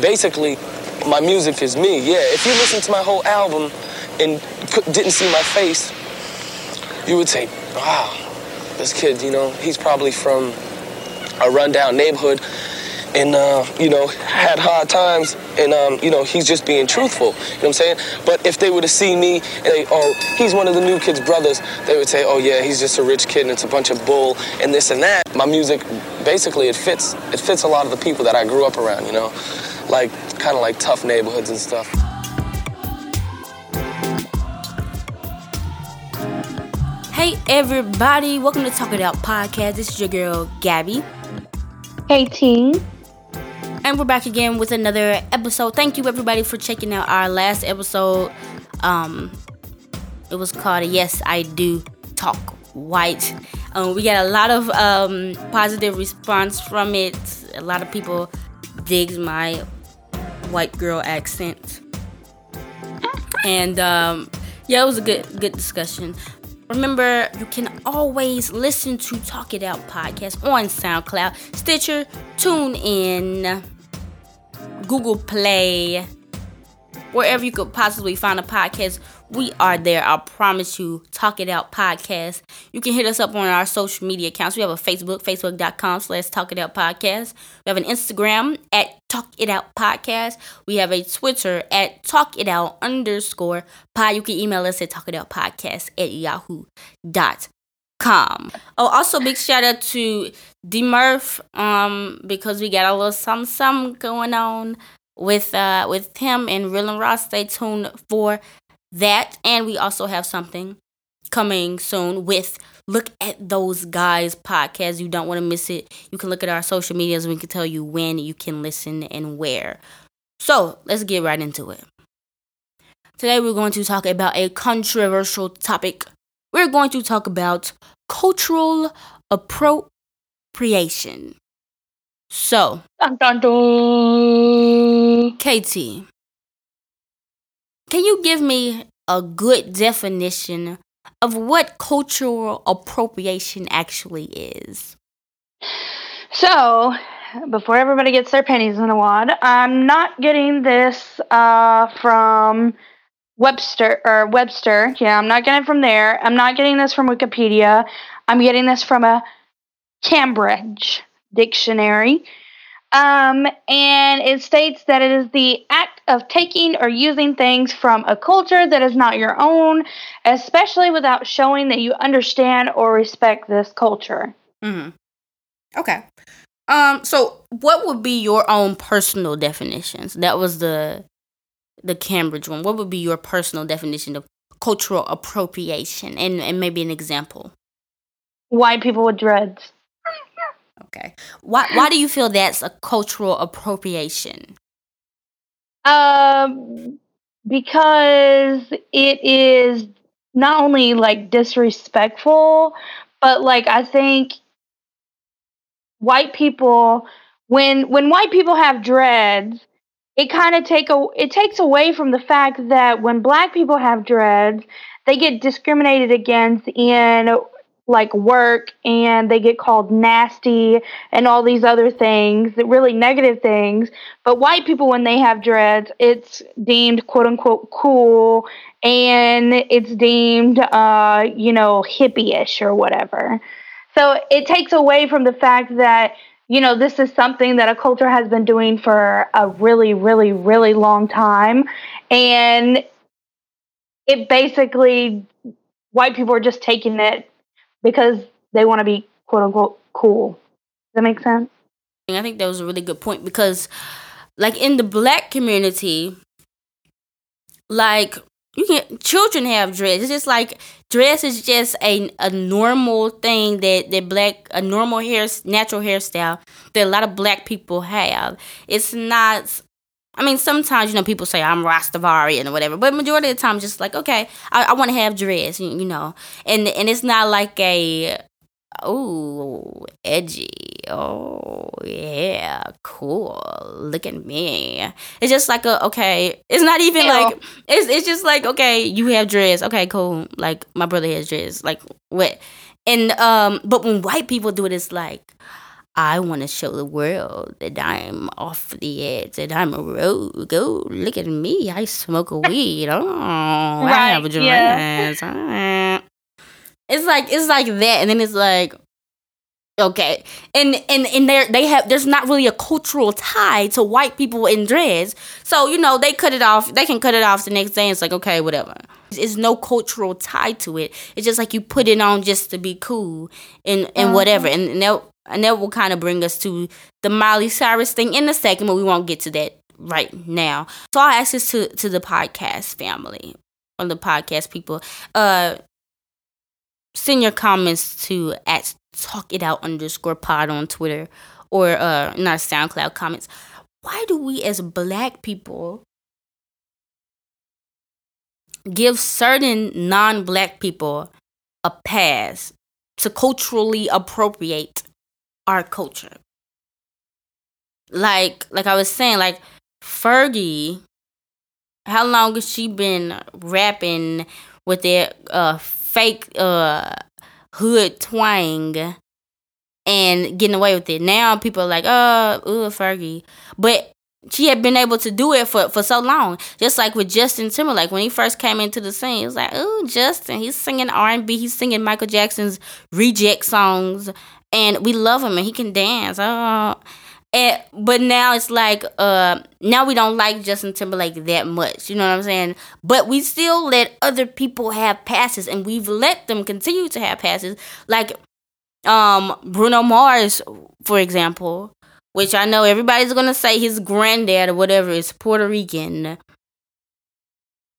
basically, my music is me. Yeah, if you listen to my whole album and didn't see my face, you would say, wow, this kid, you know, he's probably from a rundown neighborhood and uh, you know had hard times and um, you know he's just being truthful. You know what i'm saying? But if they were to see me and they oh he's one of the new kids brothers they would say oh yeah he's just a rich kid and it's a bunch of bull and this and that. My music basically it fits it fits a lot of the people that i grew up around you know like kind of like tough neighborhoods and stuff Hey everybody, welcome to Talk It Out Podcast. This is your girl Gabby. Hey team. And we're back again with another episode. Thank you everybody for checking out our last episode. Um it was called Yes I Do Talk White. Um, we got a lot of um, positive response from it. A lot of people digs my white girl accent. And um, yeah, it was a good good discussion. Remember, you can always listen to Talk It Out podcast on SoundCloud, Stitcher, TuneIn, Google Play, wherever you could possibly find a podcast. We are there. I promise you. Talk It Out podcast. You can hit us up on our social media accounts. We have a Facebook, facebook.com slash Talk It Out podcast. We have an Instagram at Talk It Out podcast. We have a Twitter at Talk It Out underscore pod. You can email us at Talk It Out podcast at yahoo.com. Oh, also big shout out to D Murph, um, because we got a little something, something going on with uh with him and Real and Ross. Stay tuned for that. And we also have something coming soon with Look at Those Guys podcast. You don't want to miss it. You can look at our social medias and we can tell you when you can listen and where. So let's get right into it. Today we're going to talk about a controversial topic. We're going to talk about cultural appropriation. So, dun, dun, dun. KT, can you give me a good definition of what cultural appropriation actually is? So, before everybody gets their pennies in a wad, I'm not getting this uh, from Webster or Webster. Yeah, I'm not getting it from there. I'm not getting this from Wikipedia. I'm getting this from a Cambridge dictionary. Um, and it states that it is the act of taking or using things from a culture that is not your own, especially without showing that you understand or respect this culture. Mm-hmm. Okay. Um. So, what would be your own personal definitions? That was the the Cambridge one. What would be your personal definition of cultural appropriation, and and maybe an example? White people with dreads. Okay. Why why do you feel that's a cultural appropriation? Um because it is not only like disrespectful, but like I think white people when when white people have dreads, it kind of take a it takes away from the fact that when black people have dreads, they get discriminated against in like work and they get called nasty and all these other things, really negative things. But white people, when they have dreads, it's deemed quote unquote cool and it's deemed, uh, you know, hippie ish or whatever. So it takes away from the fact that, you know, this is something that a culture has been doing for a really, really, really long time. And it basically, white people are just taking it because they want to be quote unquote cool. Does that make sense? I think that was a really good point because, like, in the black community, like, you can children have dreads. It's just like dress is just a a normal thing that that black a normal hair natural hairstyle that a lot of black people have. It's not I mean, sometimes you know people say I'm Rastafarian or whatever, but majority of the time, just like okay, I, I want to have dress, you, you know, and and it's not like a oh edgy, oh yeah, cool, look at me. It's just like a okay. It's not even Ew. like it's it's just like okay, you have dress, okay, cool. Like my brother has dress, like what? And um, but when white people do it, it's like I want to show the world that I'm off the edge, that I'm a rogue. Go look at me. I smoke a weed. Oh, right, I have a drink. Yeah. It's like it's like that, and then it's like okay and and and there they have there's not really a cultural tie to white people in dreads so you know they cut it off they can cut it off the next day it's like okay whatever it's no cultural tie to it it's just like you put it on just to be cool and and uh-huh. whatever and, and that and that will kind of bring us to the miley cyrus thing in a second but we won't get to that right now so i'll ask this to to the podcast family on the podcast people uh send your comments to at talk it out underscore pod on Twitter or uh not SoundCloud comments. Why do we as black people give certain non-black people a pass to culturally appropriate our culture? Like like I was saying, like Fergie, how long has she been rapping with that uh fake uh hood twang and getting away with it. Now people are like, oh, ooh, Fergie. But she had been able to do it for, for so long. Just like with Justin Timberlake when he first came into the scene, it was like, oh, Justin, he's singing R and B, he's singing Michael Jackson's reject songs, and we love him and he can dance. Oh, and, but now it's like uh now we don't like Justin Timberlake that much. You know what I'm saying? But we still let other people have passes and we've let them continue to have passes. Like um Bruno Mars, for example, which I know everybody's gonna say his granddad or whatever is Puerto Rican.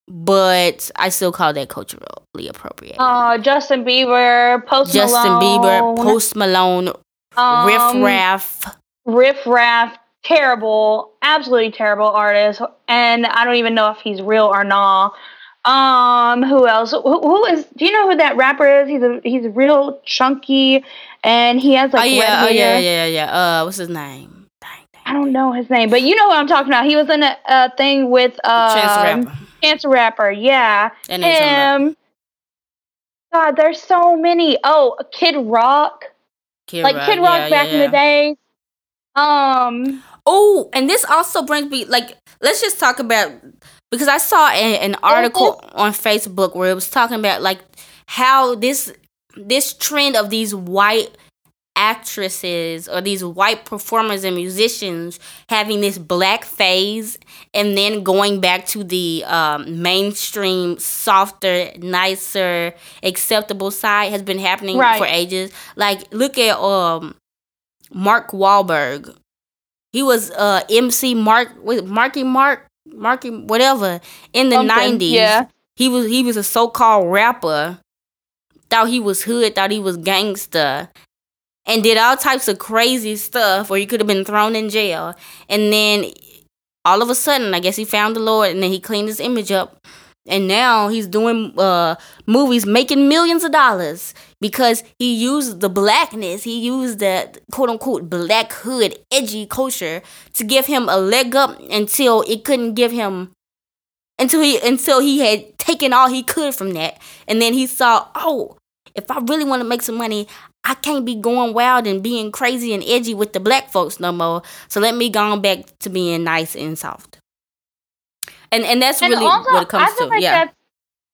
But I still call that culturally appropriate. Uh Justin Bieber, Post Malone. Justin Malone. Bieber, Post Malone, um, Riff Raff. Riff Raff, terrible, absolutely terrible artist, and I don't even know if he's real or not. Um, who else? Who, who is? Do you know who that rapper is? He's a he's real chunky, and he has like oh yeah, oh yeah, yeah, yeah. Uh, what's his name? I don't know his name, but you know what I'm talking about. He was in a, a thing with uh, Chance Rapper. Chance Rapper, yeah. And him. God, there's so many. Oh, Kid Rock. Kid like Rock, Kid Rock yeah, back yeah, yeah. in the day. Um. Oh, and this also brings me like let's just talk about because I saw a, an article on Facebook where it was talking about like how this this trend of these white actresses or these white performers and musicians having this black phase and then going back to the um, mainstream, softer, nicer, acceptable side has been happening right. for ages. Like, look at um, Mark Wahlberg. He was uh MC Mark with Marky Mark Marky whatever in the nineties. Yeah. He was he was a so called rapper. Thought he was hood, thought he was gangster. And did all types of crazy stuff where he could have been thrown in jail. And then all of a sudden, I guess he found the Lord and then he cleaned his image up. And now he's doing uh, movies making millions of dollars because he used the blackness. He used the quote unquote black hood edgy culture to give him a leg up until it couldn't give him until he until he had taken all he could from that. And then he saw oh if i really want to make some money I can't be going wild and being crazy and edgy with the black folks no more. So let me go on back to being nice and soft and and that's and really also, what it comes to. Like yeah,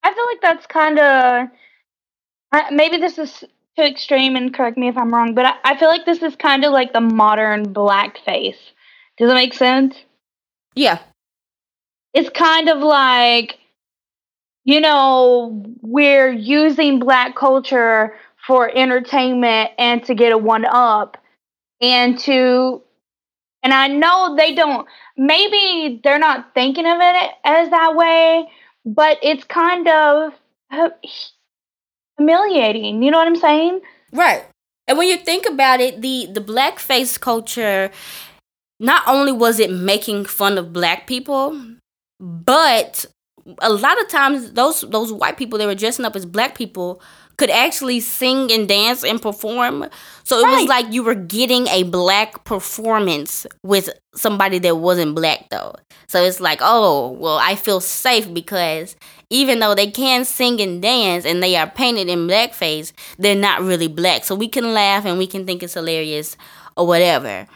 I feel like that's kind of maybe this is too extreme, and correct me if I'm wrong, but I, I feel like this is kind of like the modern blackface. Does it make sense? Yeah, it's kind of like you know we're using black culture for entertainment and to get a one up and to and I know they don't, maybe they're not thinking of it as that way, but it's kind of humiliating. You know what I'm saying? Right. And when you think about it, the, the blackface culture, not only was it making fun of black people, but a lot of times those those white people that were dressing up as black people could actually sing and dance and perform. So it right. was like you were getting a black performance with somebody that wasn't black though. So it's like, oh, well, I feel safe because even though they can sing and dance and they are painted in blackface, they're not really black. So we can laugh and we can think it's hilarious or whatever.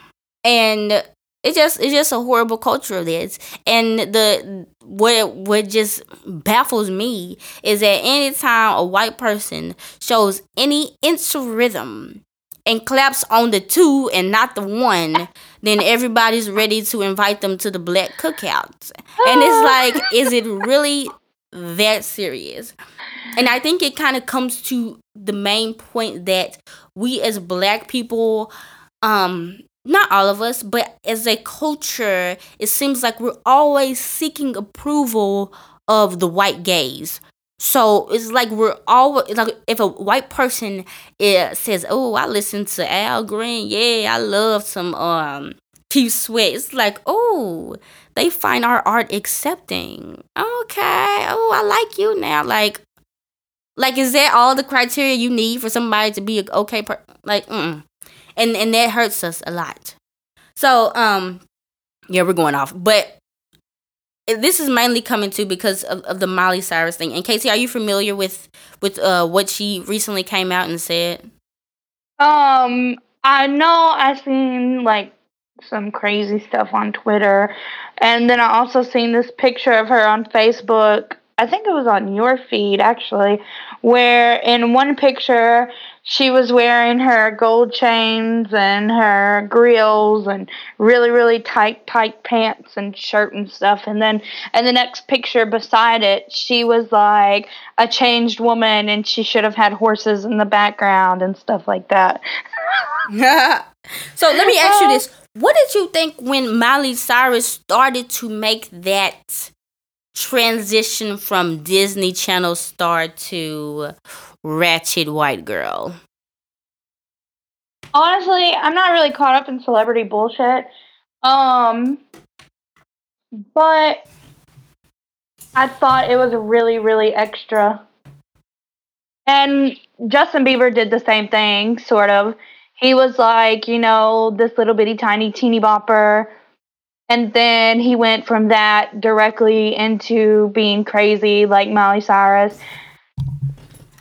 And it's just it's just a horrible culture of this. And the what what just baffles me is that anytime a white person shows any inch of rhythm and claps on the two and not the one, then everybody's ready to invite them to the black cookouts. And it's like, is it really that serious? And I think it kind of comes to the main point that we as black people, um, not all of us, but as a culture, it seems like we're always seeking approval of the white gaze. So it's like we're all like if a white person uh, says, "Oh, I listen to Al Green. Yeah, I love some um Keith Sweat." It's like, "Oh, they find our art accepting." Okay. Oh, I like you now. Like, like is that all the criteria you need for somebody to be a okay per- like? Mm. And and that hurts us a lot. So um, yeah, we're going off, but this is mainly coming to because of, of the Miley Cyrus thing. And Casey, are you familiar with with uh what she recently came out and said? Um, I know I've seen like some crazy stuff on Twitter, and then I also seen this picture of her on Facebook I think it was on your feed actually, where in one picture she was wearing her gold chains and her grills and really really tight tight pants and shirt and stuff and then and the next picture beside it she was like a changed woman and she should have had horses in the background and stuff like that. so let me ask you oh. this. What did you think when Miley Cyrus started to make that transition from Disney Channel star to ratchet white girl? Honestly, I'm not really caught up in celebrity bullshit. Um, but I thought it was really, really extra. And Justin Bieber did the same thing, sort of. He was like, you know, this little bitty tiny teeny bopper and then he went from that directly into being crazy like Miley Cyrus.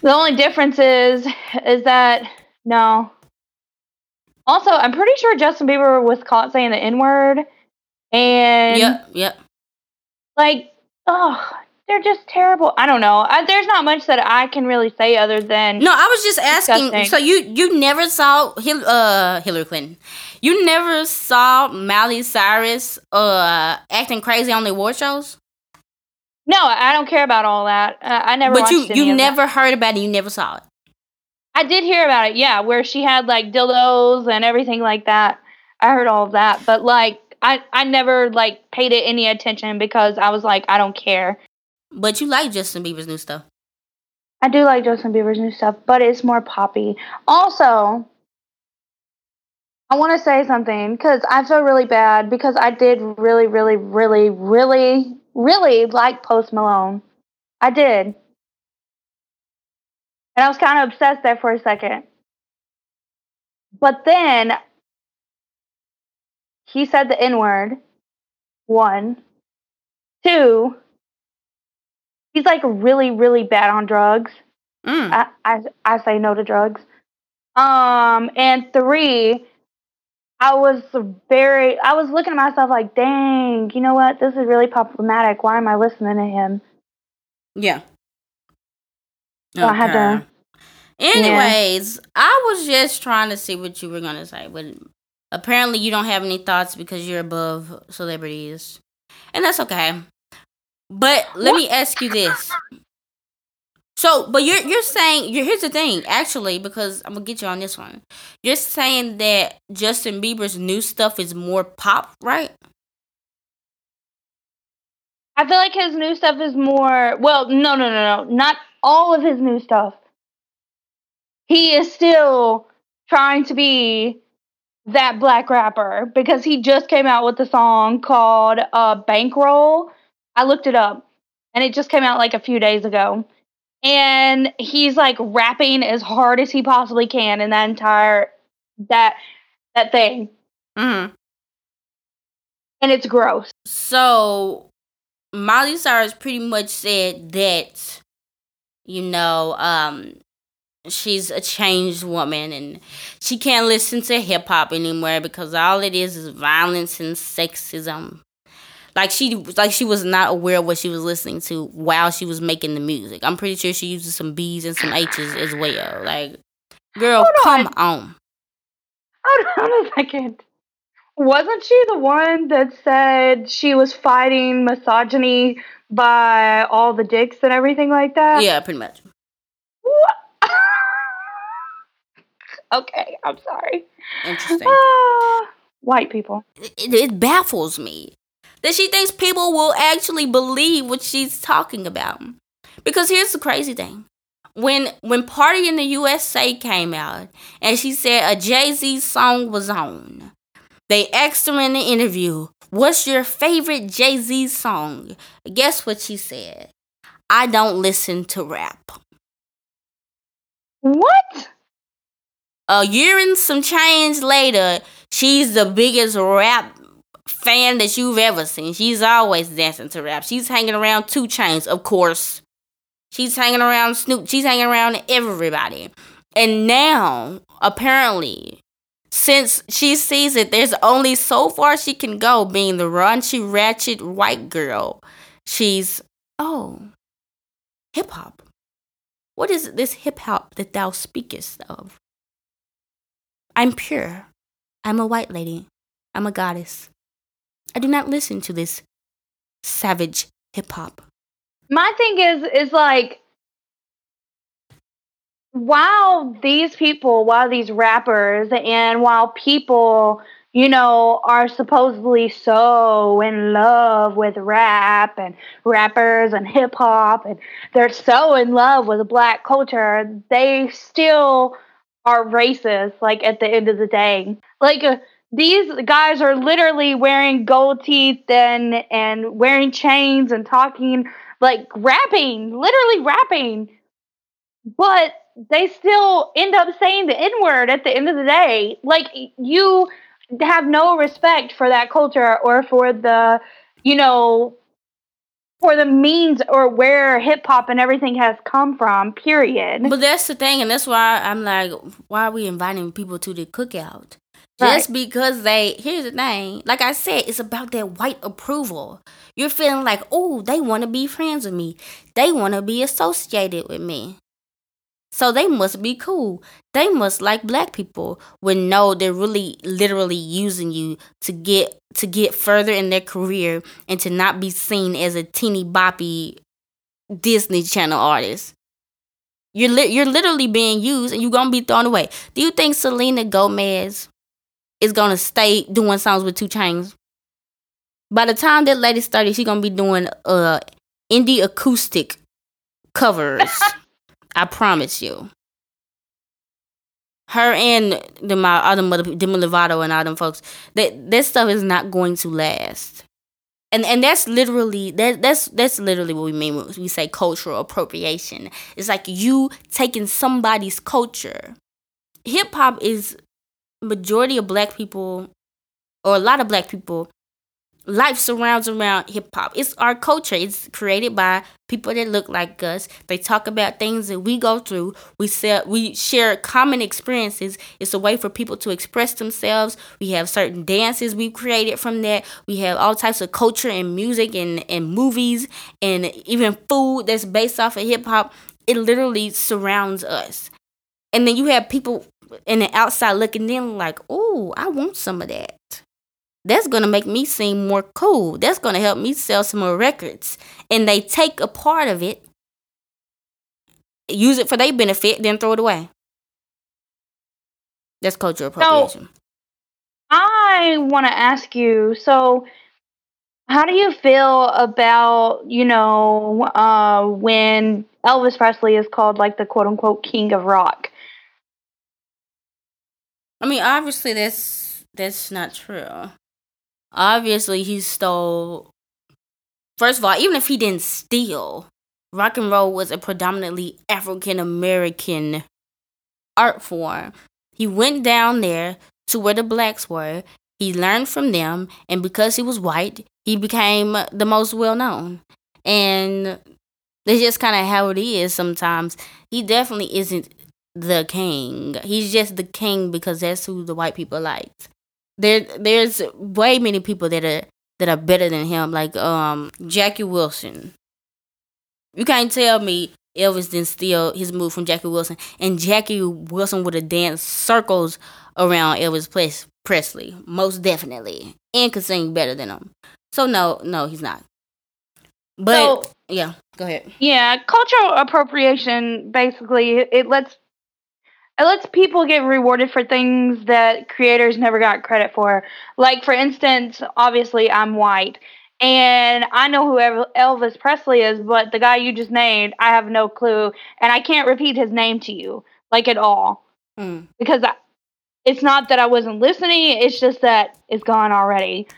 The only difference is is that no. Also, I'm pretty sure Justin Bieber was caught saying the N word. And Yep, yep. Like, oh, they're just terrible. I don't know. I, there's not much that I can really say other than No, I was just asking. Disgusting. So you you never saw Hil- uh, Hillary Clinton. You never saw Miley Cyrus uh acting crazy on the award shows? No, I don't care about all that. Uh, I never. But you you never that. heard about it. You never saw it. I did hear about it. Yeah, where she had like dildos and everything like that. I heard all of that, but like I I never like paid it any attention because I was like I don't care. But you like Justin Bieber's new stuff. I do like Justin Bieber's new stuff, but it's more poppy. Also, I want to say something because I feel really bad because I did really, really, really, really, really like Post Malone. I did. And I was kind of obsessed there for a second. But then he said the N word. One. Two. He's like really, really bad on drugs. Mm. I, I I say no to drugs. Um, and three, I was very, I was looking at myself like, dang, you know what? This is really problematic. Why am I listening to him? Yeah. So okay. I had to. Anyways, yeah. I was just trying to see what you were gonna say, but apparently you don't have any thoughts because you're above celebrities, and that's okay. But let what? me ask you this: so, but you're you're saying you're, here's the thing, actually, because I'm gonna get you on this one. You're saying that Justin Bieber's new stuff is more pop, right? I feel like his new stuff is more well, no, no, no, no, not all of his new stuff. He is still trying to be that black rapper because he just came out with a song called uh, Bankroll. I looked it up and it just came out like a few days ago and he's like rapping as hard as he possibly can in that entire that that thing. Mm-hmm. And it's gross. So Miley Cyrus pretty much said that, you know, um, she's a changed woman and she can't listen to hip hop anymore because all it is is violence and sexism. Like she like she was not aware of what she was listening to while she was making the music. I'm pretty sure she uses some B's and some H's as well. Like girl, Hold come on. on. Hold on a second. Wasn't she the one that said she was fighting misogyny by all the dicks and everything like that? Yeah, pretty much. What? okay, I'm sorry. Interesting. Uh, white people. It, it baffles me that she thinks people will actually believe what she's talking about. Because here's the crazy thing. When when Party in the USA came out and she said a Jay-Z song was on, they asked her in the interview, What's your favorite Jay Z song? Guess what she said? I don't listen to rap. What? A year and some change later, she's the biggest rap fan that you've ever seen. She's always dancing to rap. She's hanging around 2 Chainz, of course. She's hanging around Snoop. She's hanging around everybody. And now, apparently, since she sees it, there's only so far she can go being the raunchy, ratchet white girl. She's, oh, hip hop. What is this hip hop that thou speakest of? I'm pure. I'm a white lady. I'm a goddess. I do not listen to this savage hip hop. My thing is, is like, while these people, while these rappers, and while people, you know, are supposedly so in love with rap and rappers and hip hop, and they're so in love with black culture, they still are racist, like at the end of the day. Like, uh, these guys are literally wearing gold teeth and and wearing chains and talking like rapping, literally rapping. But they still end up saying the N word at the end of the day. Like you have no respect for that culture or for the, you know, for the means or where hip hop and everything has come from, period. But that's the thing, and that's why I'm like, why are we inviting people to the cookout? Just because they, here's the thing, like I said, it's about that white approval. You're feeling like, oh, they want to be friends with me. They want to be associated with me. So they must be cool. They must like black people. When no, they're really literally using you to get to get further in their career and to not be seen as a teeny boppy Disney Channel artist. You're li- you're literally being used and you're gonna be thrown away. Do you think Selena Gomez is gonna stay doing songs with 2 Chainz. By the time that lady started, she's gonna be doing uh indie acoustic covers. I promise you. Her and the my other mother Demi Lovato and all them folks, that this stuff is not going to last. And and that's literally that that's that's literally what we mean when we say cultural appropriation. It's like you taking somebody's culture. Hip hop is majority of black people or a lot of black people life surrounds around hip hop. It's our culture. It's created by people that look like us. They talk about things that we go through. We sell, we share common experiences. It's a way for people to express themselves. We have certain dances we've created from that. We have all types of culture and music and, and movies and even food that's based off of hip hop. It literally surrounds us. And then you have people in the outside looking in like, oh, I want some of that that's going to make me seem more cool. That's going to help me sell some more records. And they take a part of it, use it for their benefit, then throw it away. That's cultural appropriation. So, I want to ask you so, how do you feel about, you know, uh, when Elvis Presley is called like the quote unquote king of rock? I mean, obviously, that's that's not true. Obviously he stole first of all even if he didn't steal rock and roll was a predominantly african american art form. He went down there to where the blacks were. He learned from them and because he was white he became the most well known and that's just kind of how it is sometimes. He definitely isn't the king. He's just the king because that's who the white people liked. There there's way many people that are that are better than him, like um Jackie Wilson. You can't tell me Elvis didn't steal his move from Jackie Wilson, and Jackie Wilson would have danced circles around Elvis Presley, most definitely, and could sing better than him. So no, no, he's not. But so, yeah, go ahead. Yeah, cultural appropriation basically it lets it lets people get rewarded for things that creators never got credit for. Like for instance, obviously I'm white and I know who Elvis Presley is, but the guy you just named, I have no clue and I can't repeat his name to you like at all. Mm. Because I, it's not that I wasn't listening, it's just that it's gone already.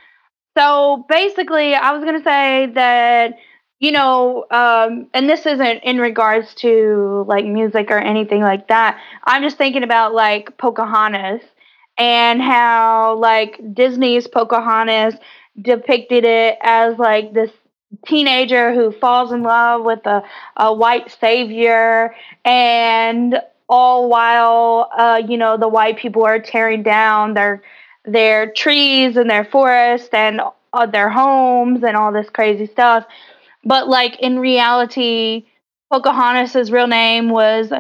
So basically, I was going to say that you know, um, and this isn't in regards to like music or anything like that. I'm just thinking about like Pocahontas and how like Disney's Pocahontas depicted it as like this teenager who falls in love with a, a white savior and all while uh, you know the white people are tearing down their their trees and their forests and uh, their homes and all this crazy stuff but like in reality, Pocahontas' real name was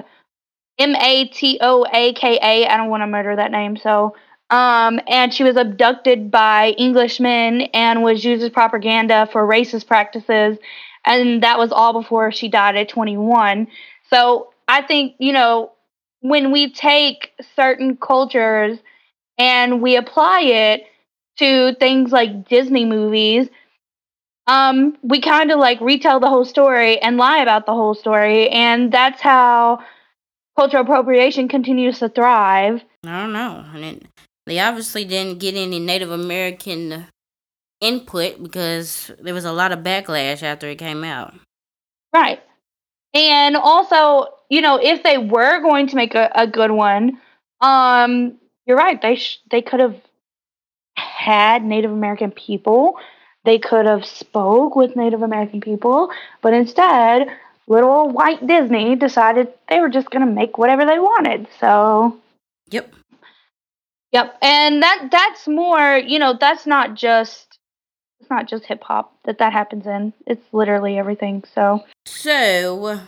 M A T O A K A. I don't want to murder that name, so um, and she was abducted by Englishmen and was used as propaganda for racist practices. And that was all before she died at 21. So I think, you know, when we take certain cultures and we apply it to things like Disney movies, um, we kind of like retell the whole story and lie about the whole story, and that's how cultural appropriation continues to thrive. I don't know. I mean, they obviously didn't get any Native American input because there was a lot of backlash after it came out. Right. And also, you know, if they were going to make a, a good one, um, you're right. They sh- they could have had Native American people they could have spoke with Native American people, but instead, little white Disney decided they were just going to make whatever they wanted. So, yep. Yep. And that that's more, you know, that's not just it's not just hip hop that that happens in. It's literally everything. So, so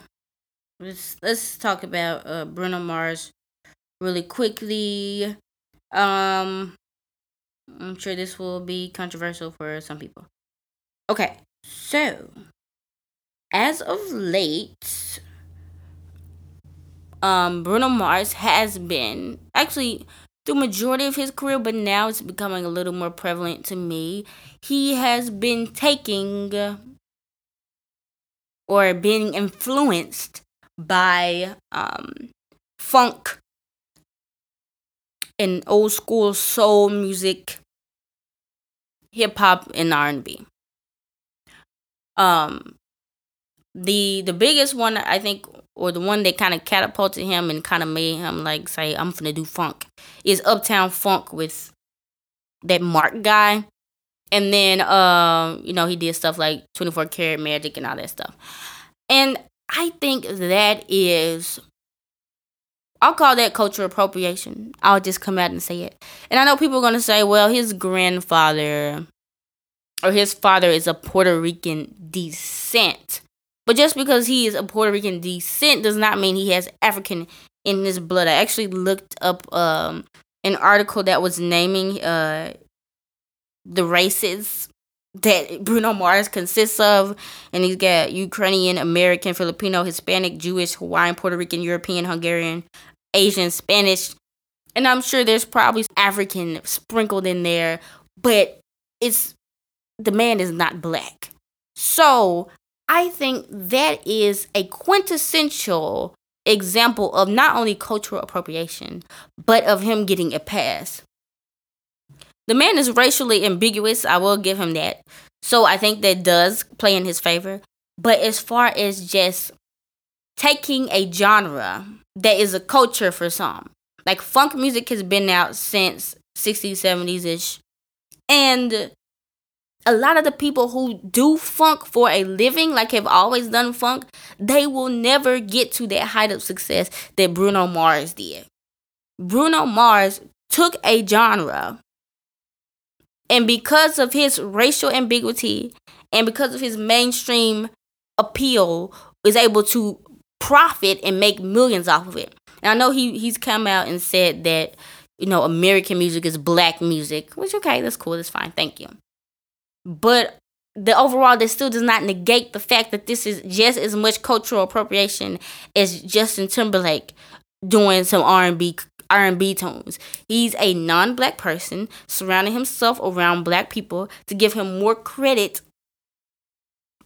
let's let's talk about uh, Bruno Mars really quickly. Um I'm sure this will be controversial for some people. Okay, so as of late, um, Bruno Mars has been actually the majority of his career, but now it's becoming a little more prevalent to me. He has been taking or being influenced by um, funk and old school soul music hip hop and R&B. Um the the biggest one I think or the one that kind of catapulted him and kind of made him like say I'm gonna do funk is Uptown Funk with that Mark guy. And then uh, you know, he did stuff like 24 karat magic and all that stuff. And I think that is I'll call that cultural appropriation. I'll just come out and say it. And I know people are going to say, well, his grandfather or his father is a Puerto Rican descent. But just because he is a Puerto Rican descent does not mean he has African in his blood. I actually looked up um, an article that was naming uh, the races that Bruno Mars consists of, and he's got Ukrainian, American, Filipino, Hispanic, Jewish, Hawaiian, Puerto Rican, European, Hungarian, Asian, Spanish, and I'm sure there's probably African sprinkled in there, but it's the man is not black. So I think that is a quintessential example of not only cultural appropriation, but of him getting a pass. The man is racially ambiguous, I will give him that. So I think that does play in his favor. But as far as just taking a genre that is a culture for some. Like funk music has been out since 60s, 70s ish. And a lot of the people who do funk for a living, like have always done funk, they will never get to that height of success that Bruno Mars did. Bruno Mars took a genre and because of his racial ambiguity and because of his mainstream appeal is able to profit and make millions off of it. And I know he he's come out and said that you know American music is black music, which okay, that's cool, that's fine, thank you. But the overall that still does not negate the fact that this is just as much cultural appropriation as Justin Timberlake doing some R&B R&B tones. He's a non-black person surrounding himself around black people to give him more credit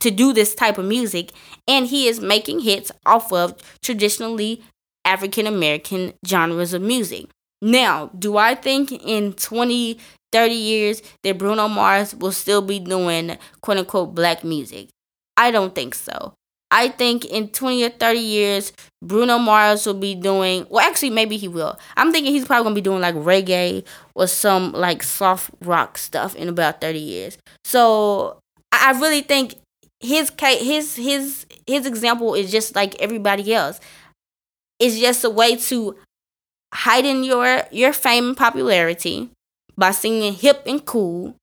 to do this type of music and he is making hits off of traditionally African American genres of music. Now, do I think in 20 30 years that Bruno Mars will still be doing quote unquote black music? I don't think so. I think in 20 or 30 years, Bruno Mars will be doing, well, actually, maybe he will. I'm thinking he's probably going to be doing like reggae or some like soft rock stuff in about 30 years. So I really think his his his his example is just like everybody else. It's just a way to heighten your your fame and popularity by singing hip and cool,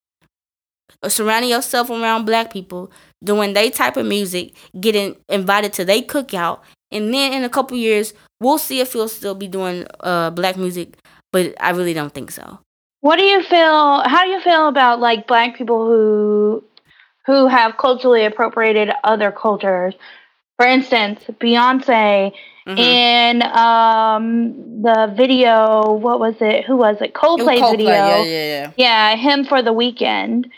or surrounding yourself around black people, doing they type of music, getting invited to their cookout, and then in a couple years we'll see if he'll still be doing uh black music, but I really don't think so. What do you feel? How do you feel about like black people who who have culturally appropriated other cultures? For instance, Beyonce Mm-hmm. In um the video, what was it? Who was it? Coldplay, Coldplay video. Yeah, yeah, yeah. Yeah, Hymn for the weekend.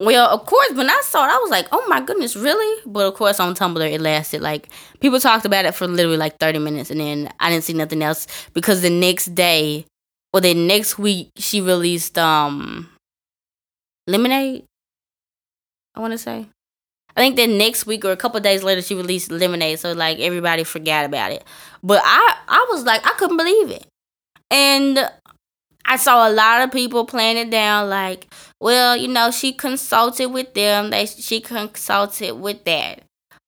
Well, of course, when I saw it, I was like, "Oh my goodness, really?" But of course, on Tumblr, it lasted like people talked about it for literally like thirty minutes, and then I didn't see nothing else because the next day or the next week she released um Lemonade. I want to say I think the next week or a couple days later she released Lemonade, so like everybody forgot about it. But I I was like I couldn't believe it, and I saw a lot of people playing it down like, well, you know, she consulted with them, they she consulted with that,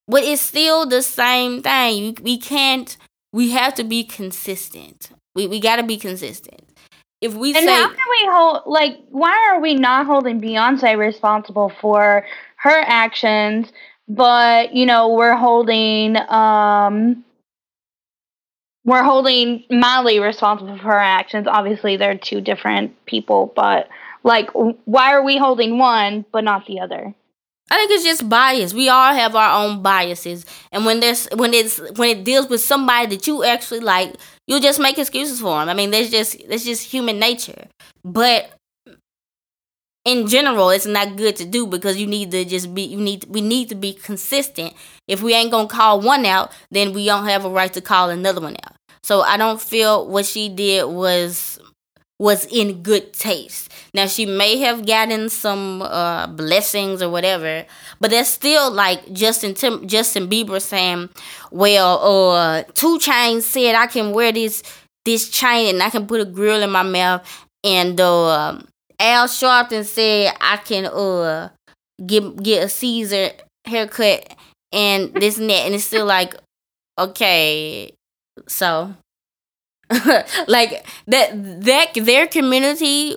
but it's still the same thing. We can't. We have to be consistent. We we got to be consistent. If we and say, how can we hold like why are we not holding Beyonce responsible for her actions, but you know, we're holding um we're holding Miley responsible for her actions. Obviously, they're two different people, but like, why are we holding one but not the other? I think it's just bias. We all have our own biases, and when there's when it's when it deals with somebody that you actually like, you just make excuses for them. I mean, that's just that's just human nature. But in general it's not good to do because you need to just be you need we need to be consistent if we ain't gonna call one out then we don't have a right to call another one out so i don't feel what she did was was in good taste. Now she may have gotten some uh, blessings or whatever but that's still like justin Tim- justin bieber saying well uh 2 Chainz said i can wear this this chain and i can put a grill in my mouth. And uh Al Sharpton said I can uh get get a Caesar haircut and this and that, and it's still like okay, so like that that their community,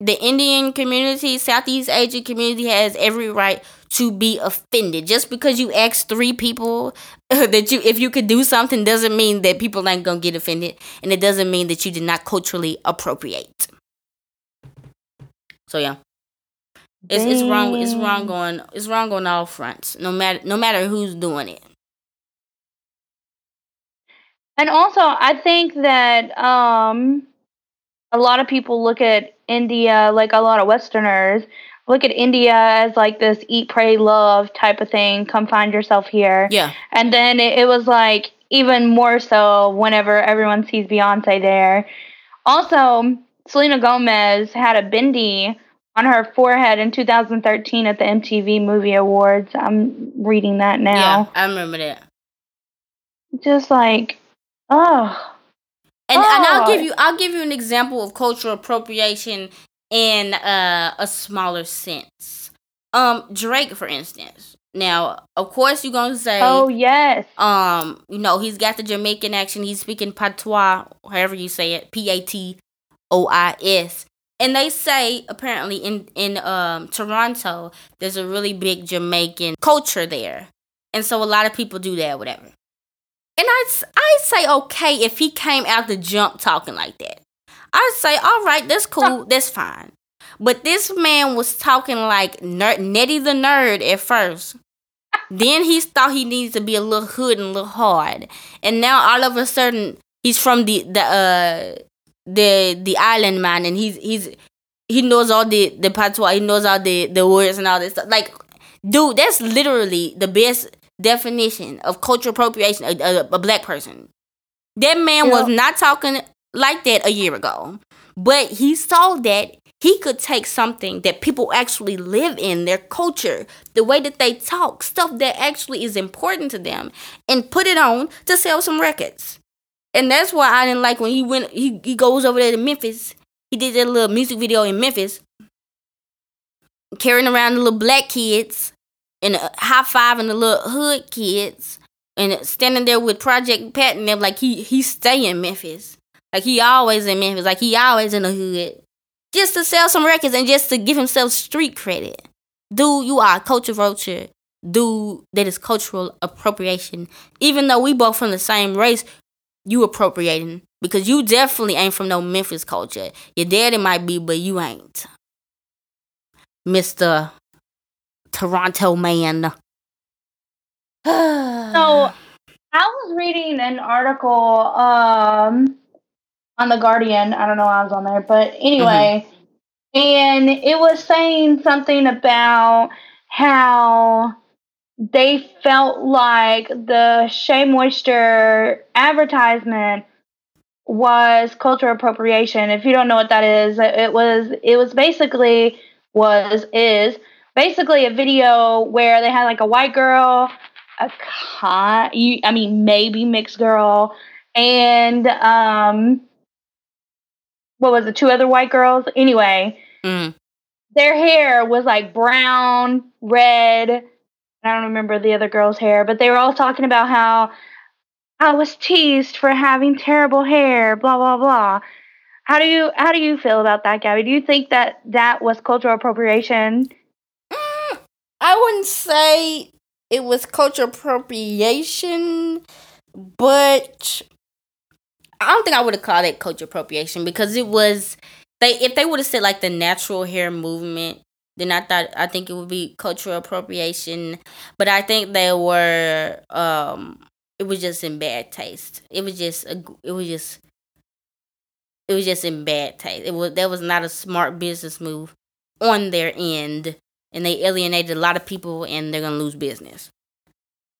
the Indian community, Southeast Asian community has every right to be offended. Just because you ask three people that you if you could do something doesn't mean that people ain't gonna get offended, and it doesn't mean that you did not culturally appropriate. So yeah. It's it's wrong it's wrong on it's wrong on all fronts. No matter no matter who's doing it. And also I think that um a lot of people look at India like a lot of westerners look at India as like this eat pray love type of thing come find yourself here. Yeah. And then it, it was like even more so whenever everyone sees Beyonce there. Also, Selena Gomez had a bindi on her forehead in 2013 at the MTV Movie Awards. I'm reading that now. Yeah, I remember that. Just like, oh. And, oh. and I'll give you I'll give you an example of cultural appropriation in uh, a smaller sense. Um, Drake, for instance. Now, of course, you're gonna say, "Oh yes." Um, you know, he's got the Jamaican accent. He's speaking patois, however you say it, P A T O I S. And they say apparently in in um Toronto, there's a really big Jamaican culture there, and so a lot of people do that, whatever. And I I say okay if he came out the jump talking like that. I'd say all right, that's cool, that's fine. But this man was talking like nerd, Nettie the nerd at first. then he thought he needs to be a little hood and a little hard, and now all of a sudden he's from the the uh the the island man, and he's he's he knows all the the patois, he knows all the the words and all this stuff. Like, dude, that's literally the best definition of cultural appropriation. A, a, a black person. That man yeah. was not talking like that a year ago, but he saw that he could take something that people actually live in their culture the way that they talk stuff that actually is important to them and put it on to sell some records and that's why I didn't like when he went. He he goes over there to Memphis. He did that little music video in Memphis, carrying around the little black kids and high fiving the little hood kids, and standing there with Project Pat and them like he he stay in Memphis, like he always in Memphis, like he always in the hood, just to sell some records and just to give himself street credit. Dude, you are a culture vulture. Dude, that is cultural appropriation. Even though we both from the same race, you appropriating because you definitely ain't from no Memphis culture. Your daddy might be, but you ain't. Mr. Toronto man. so I was reading an article um on the Guardian. I don't know why I was on there, but anyway, mm-hmm. and it was saying something about how they felt like the Shea Moisture advertisement was cultural appropriation. If you don't know what that is, it was it was basically was is basically a video where they had like a white girl, a con, you, I mean maybe mixed girl, and um, what was it? Two other white girls. Anyway, mm. their hair was like brown, red I don't remember the other girl's hair, but they were all talking about how I was teased for having terrible hair, blah blah blah. How do you how do you feel about that, Gabby? Do you think that that was cultural appropriation? I wouldn't say it was cultural appropriation, but I don't think I would have called it cultural appropriation because it was they if they would have said like the natural hair movement then I thought I think it would be cultural appropriation, but I think they were um it was just in bad taste. It was just a, it was just it was just in bad taste. It was that was not a smart business move on their end, and they alienated a lot of people, and they're gonna lose business.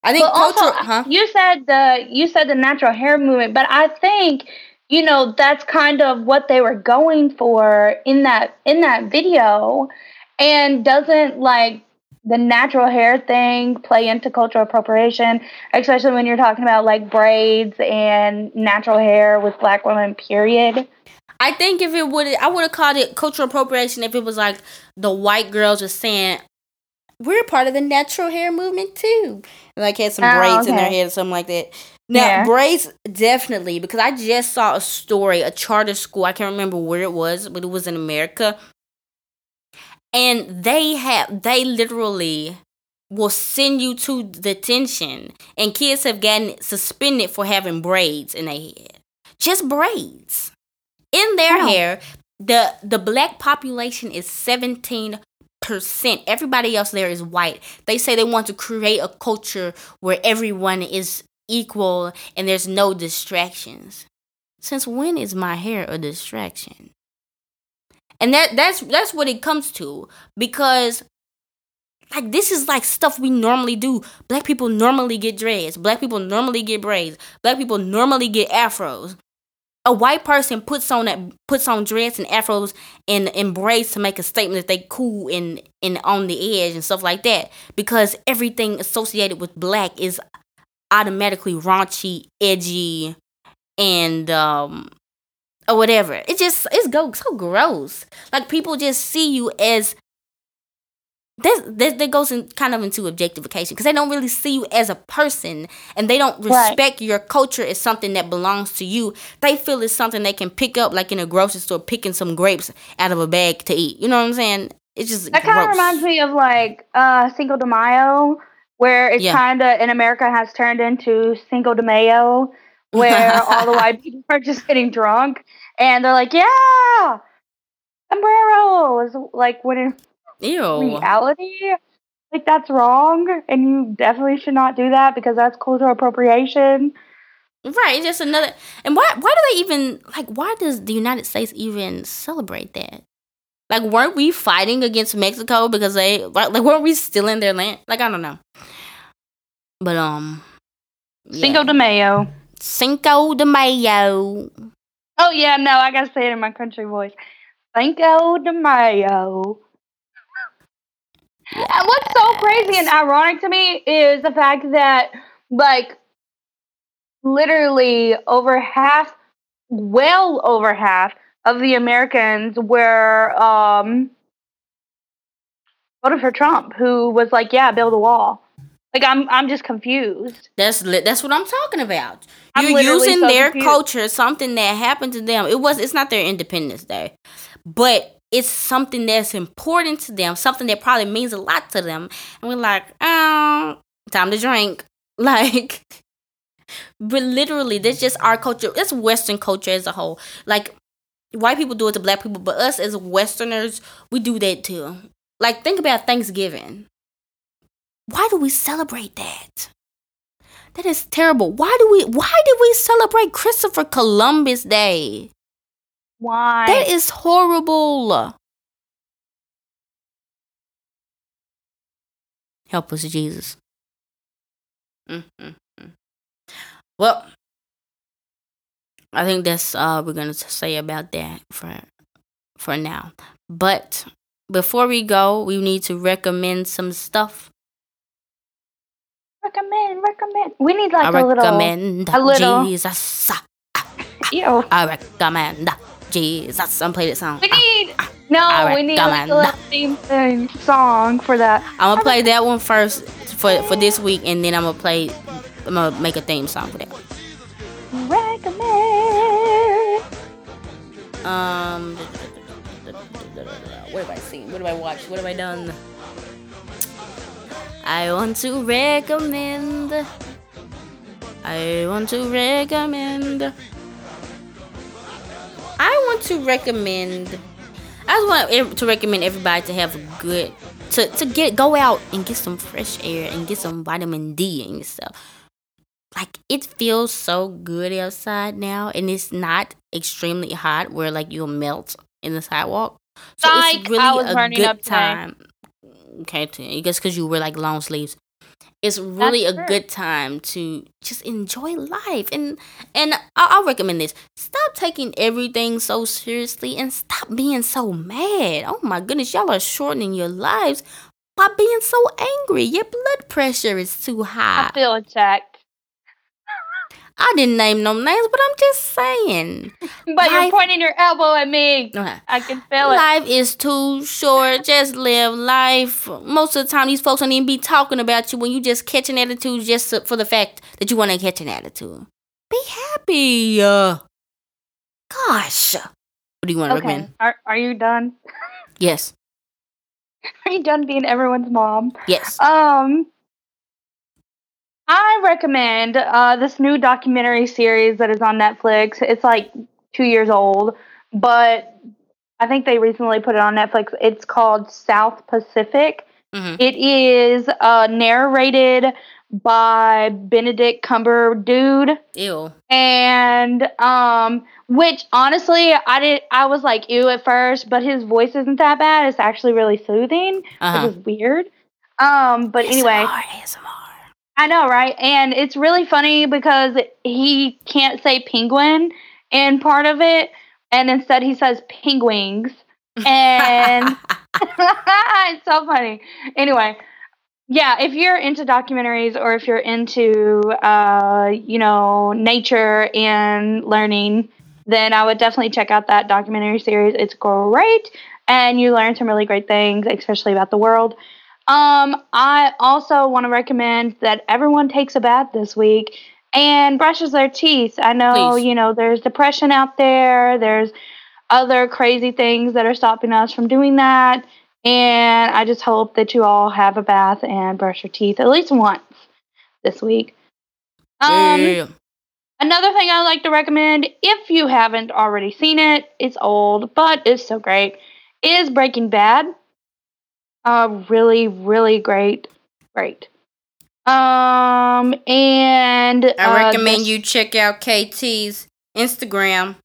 I think but cultural. Also, huh? You said the you said the natural hair movement, but I think you know that's kind of what they were going for in that in that video and doesn't like the natural hair thing play into cultural appropriation, especially when you're talking about like braids and natural hair with black women, period? I think if it would, I would have called it cultural appropriation if it was like the white girls were saying, we're part of the natural hair movement too. Like had some oh, braids okay. in their head or something like that. Now yeah. braids definitely because I just saw a story, a charter school. I can't remember where it was, but it was in America and they have they literally will send you to detention and kids have gotten suspended for having braids in their head just braids in their hair the the black population is 17 percent everybody else there is white they say they want to create a culture where everyone is equal and there's no distractions since when is my hair a distraction and that that's that's what it comes to because like this is like stuff we normally do. Black people normally get dreads. Black people normally get braids. Black people normally get afros. A white person puts on that puts on dreads and afros and, braids to make a statement that they cool and and on the edge and stuff like that. Because everything associated with black is automatically raunchy, edgy, and um or whatever. It just it's go so gross. Like people just see you as that that, that goes in kind of into objectification because they don't really see you as a person and they don't respect right. your culture as something that belongs to you. They feel it's something they can pick up like in a grocery store picking some grapes out of a bag to eat. You know what I'm saying? It's just that kind of reminds me of like uh Cinco de Mayo, where it's yeah. kind of in America has turned into Cinco de Mayo, where all the white people are just getting drunk and they're like, yeah, sombreros, like when Ew. reality, like that's wrong, and you definitely should not do that because that's cultural appropriation. Right, it's just another. And why? Why do they even like? Why does the United States even celebrate that? Like, weren't we fighting against Mexico because they like weren't we still in their land? Like, I don't know. But um, yeah. Cinco de Mayo. Cinco de Mayo. Oh yeah, no, I gotta say it in my country voice. Cinco de Mayo. And what's so crazy and ironic to me is the fact that, like, literally over half, well over half of the Americans were um, voted for Trump, who was like, "Yeah, build a wall." Like, I'm, I'm just confused. That's that's what I'm talking about. I'm You're using so their confused. culture, something that happened to them. It was, it's not their Independence Day, but it's something that's important to them, something that probably means a lot to them. And we're like, oh, time to drink. Like, but literally, that's just our culture. It's Western culture as a whole. Like, white people do it to black people, but us as Westerners, we do that too. Like, think about Thanksgiving. Why do we celebrate that? That is terrible. Why do we why did we celebrate Christopher Columbus Day? Why? That is horrible. Help us, Jesus. Mm-hmm. Well, I think that's all we're gonna say about that for for now. But before we go, we need to recommend some stuff. Recommend, recommend. We need like I a little, a little. Jesus. Ew. I recommend Jesus. I'm playing that song. We need no. We need a theme song for that. I'm gonna play that one first for for this week, and then I'm gonna play. I'm gonna make a theme song for that. Recommend. Um. What have I seen? What have I watched? What have I done? I want to recommend. I want to recommend. I want to recommend. I just want to recommend everybody to have a good to to get go out and get some fresh air and get some vitamin D and stuff. Like it feels so good outside now, and it's not extremely hot where like you'll melt in the sidewalk. So like, it's really a good time. Okay, I guess because you wear like long sleeves it's really a good time to just enjoy life. And and I'll, I'll, recommend this. Stop taking everything so seriously and stop being so mad. Oh my goodness y'all are shortening your lives by being so angry. Your blood pressure is too high. i feel attacked I didn't name no names, but I'm just saying. but life, you're pointing your elbow at me. Okay. I can feel it. Life is too short. just live life. Most of the time, these folks don't even be talking about you when you just catch an attitude just for the fact that you want to catch an attitude. Be happy. Uh, gosh. What do you want to okay. recommend? Are, are you done? Yes. Are you done being everyone's mom? Yes. Um, I recommend uh, this new documentary series that is on Netflix. It's like two years old, but I think they recently put it on Netflix. It's called South Pacific. Mm-hmm. It is uh, narrated by Benedict Cumberdude. Ew. And um, which honestly, I did. I was like ew at first, but his voice isn't that bad. It's actually really soothing, uh-huh. which is weird. Um, but ASMR, anyway, ASMR. I know, right? And it's really funny because he can't say penguin in part of it, and instead he says pengwings. And it's so funny. Anyway, yeah, if you're into documentaries or if you're into, uh, you know, nature and learning, then I would definitely check out that documentary series. It's great, and you learn some really great things, especially about the world. Um, I also want to recommend that everyone takes a bath this week and brushes their teeth. I know, Please. you know, there's depression out there. There's other crazy things that are stopping us from doing that. And I just hope that you all have a bath and brush your teeth at least once this week. Um, yeah. Another thing I like to recommend, if you haven't already seen it, it's old, but it's so great, is Breaking Bad. Uh, really, really great, great. Um, and I uh, recommend this- you check out KT's Instagram.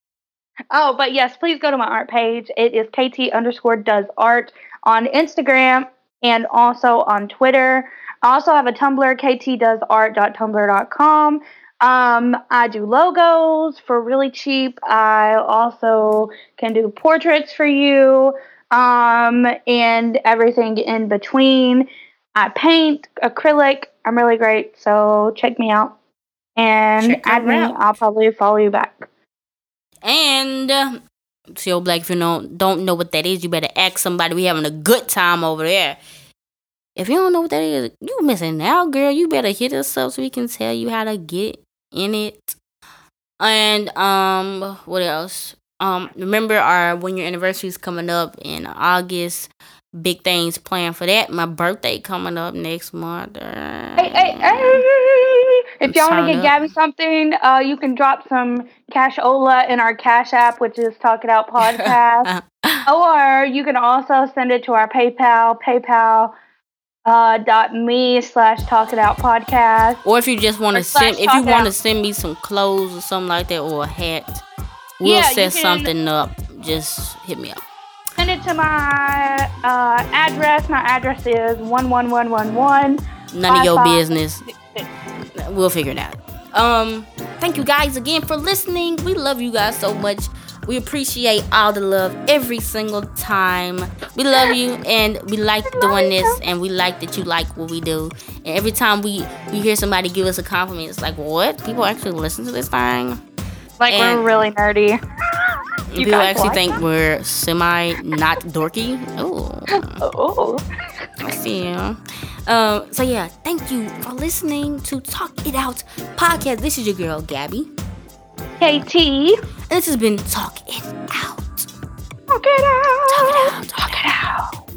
Oh, but yes, please go to my art page. It is KT underscore does art on Instagram and also on Twitter. I also have a Tumblr, ktdoesart.tumblr.com. Um, I do logos for really cheap. I also can do portraits for you um, and everything in between. I paint acrylic. I'm really great. So check me out and Check add me. out. I'll probably follow you back. And uh, CO Black, if you don't don't know what that is, you better ask somebody. We having a good time over there. If you don't know what that is, you missing out, girl. You better hit us up so we can tell you how to get in it. And um, what else? Um, remember our one year anniversary is coming up in August. Big things planned for that. My birthday coming up next month. Hey, hey, hey. If y'all want to get. Gabby something, uh, you can drop some cashola in our Cash App, which is Talk It Out Podcast. or you can also send it to our PayPal, PayPal uh, dot me slash Talk It Out Podcast. Or if you just want to send, if you want to send me some clothes or something like that, or a hat, we'll Yeah, set something up. Just hit me up. Send it to my uh, address. My address is 11111. None of your Five, business. We'll figure it out. Um, thank you guys again for listening. We love you guys so much. We appreciate all the love every single time. We love you and we like doing this and we like that you like what we do. And every time we we hear somebody give us a compliment, it's like, what? People actually listen to this thing? Like, And- we're really nerdy. You People actually think we're semi not dorky. Oh, Oh. I see you. Um, so yeah, thank you for listening to Talk It Out podcast. This is your girl Gabby, KT. and this has been Talk it out. Talk it out. Talk it out. Talk it out.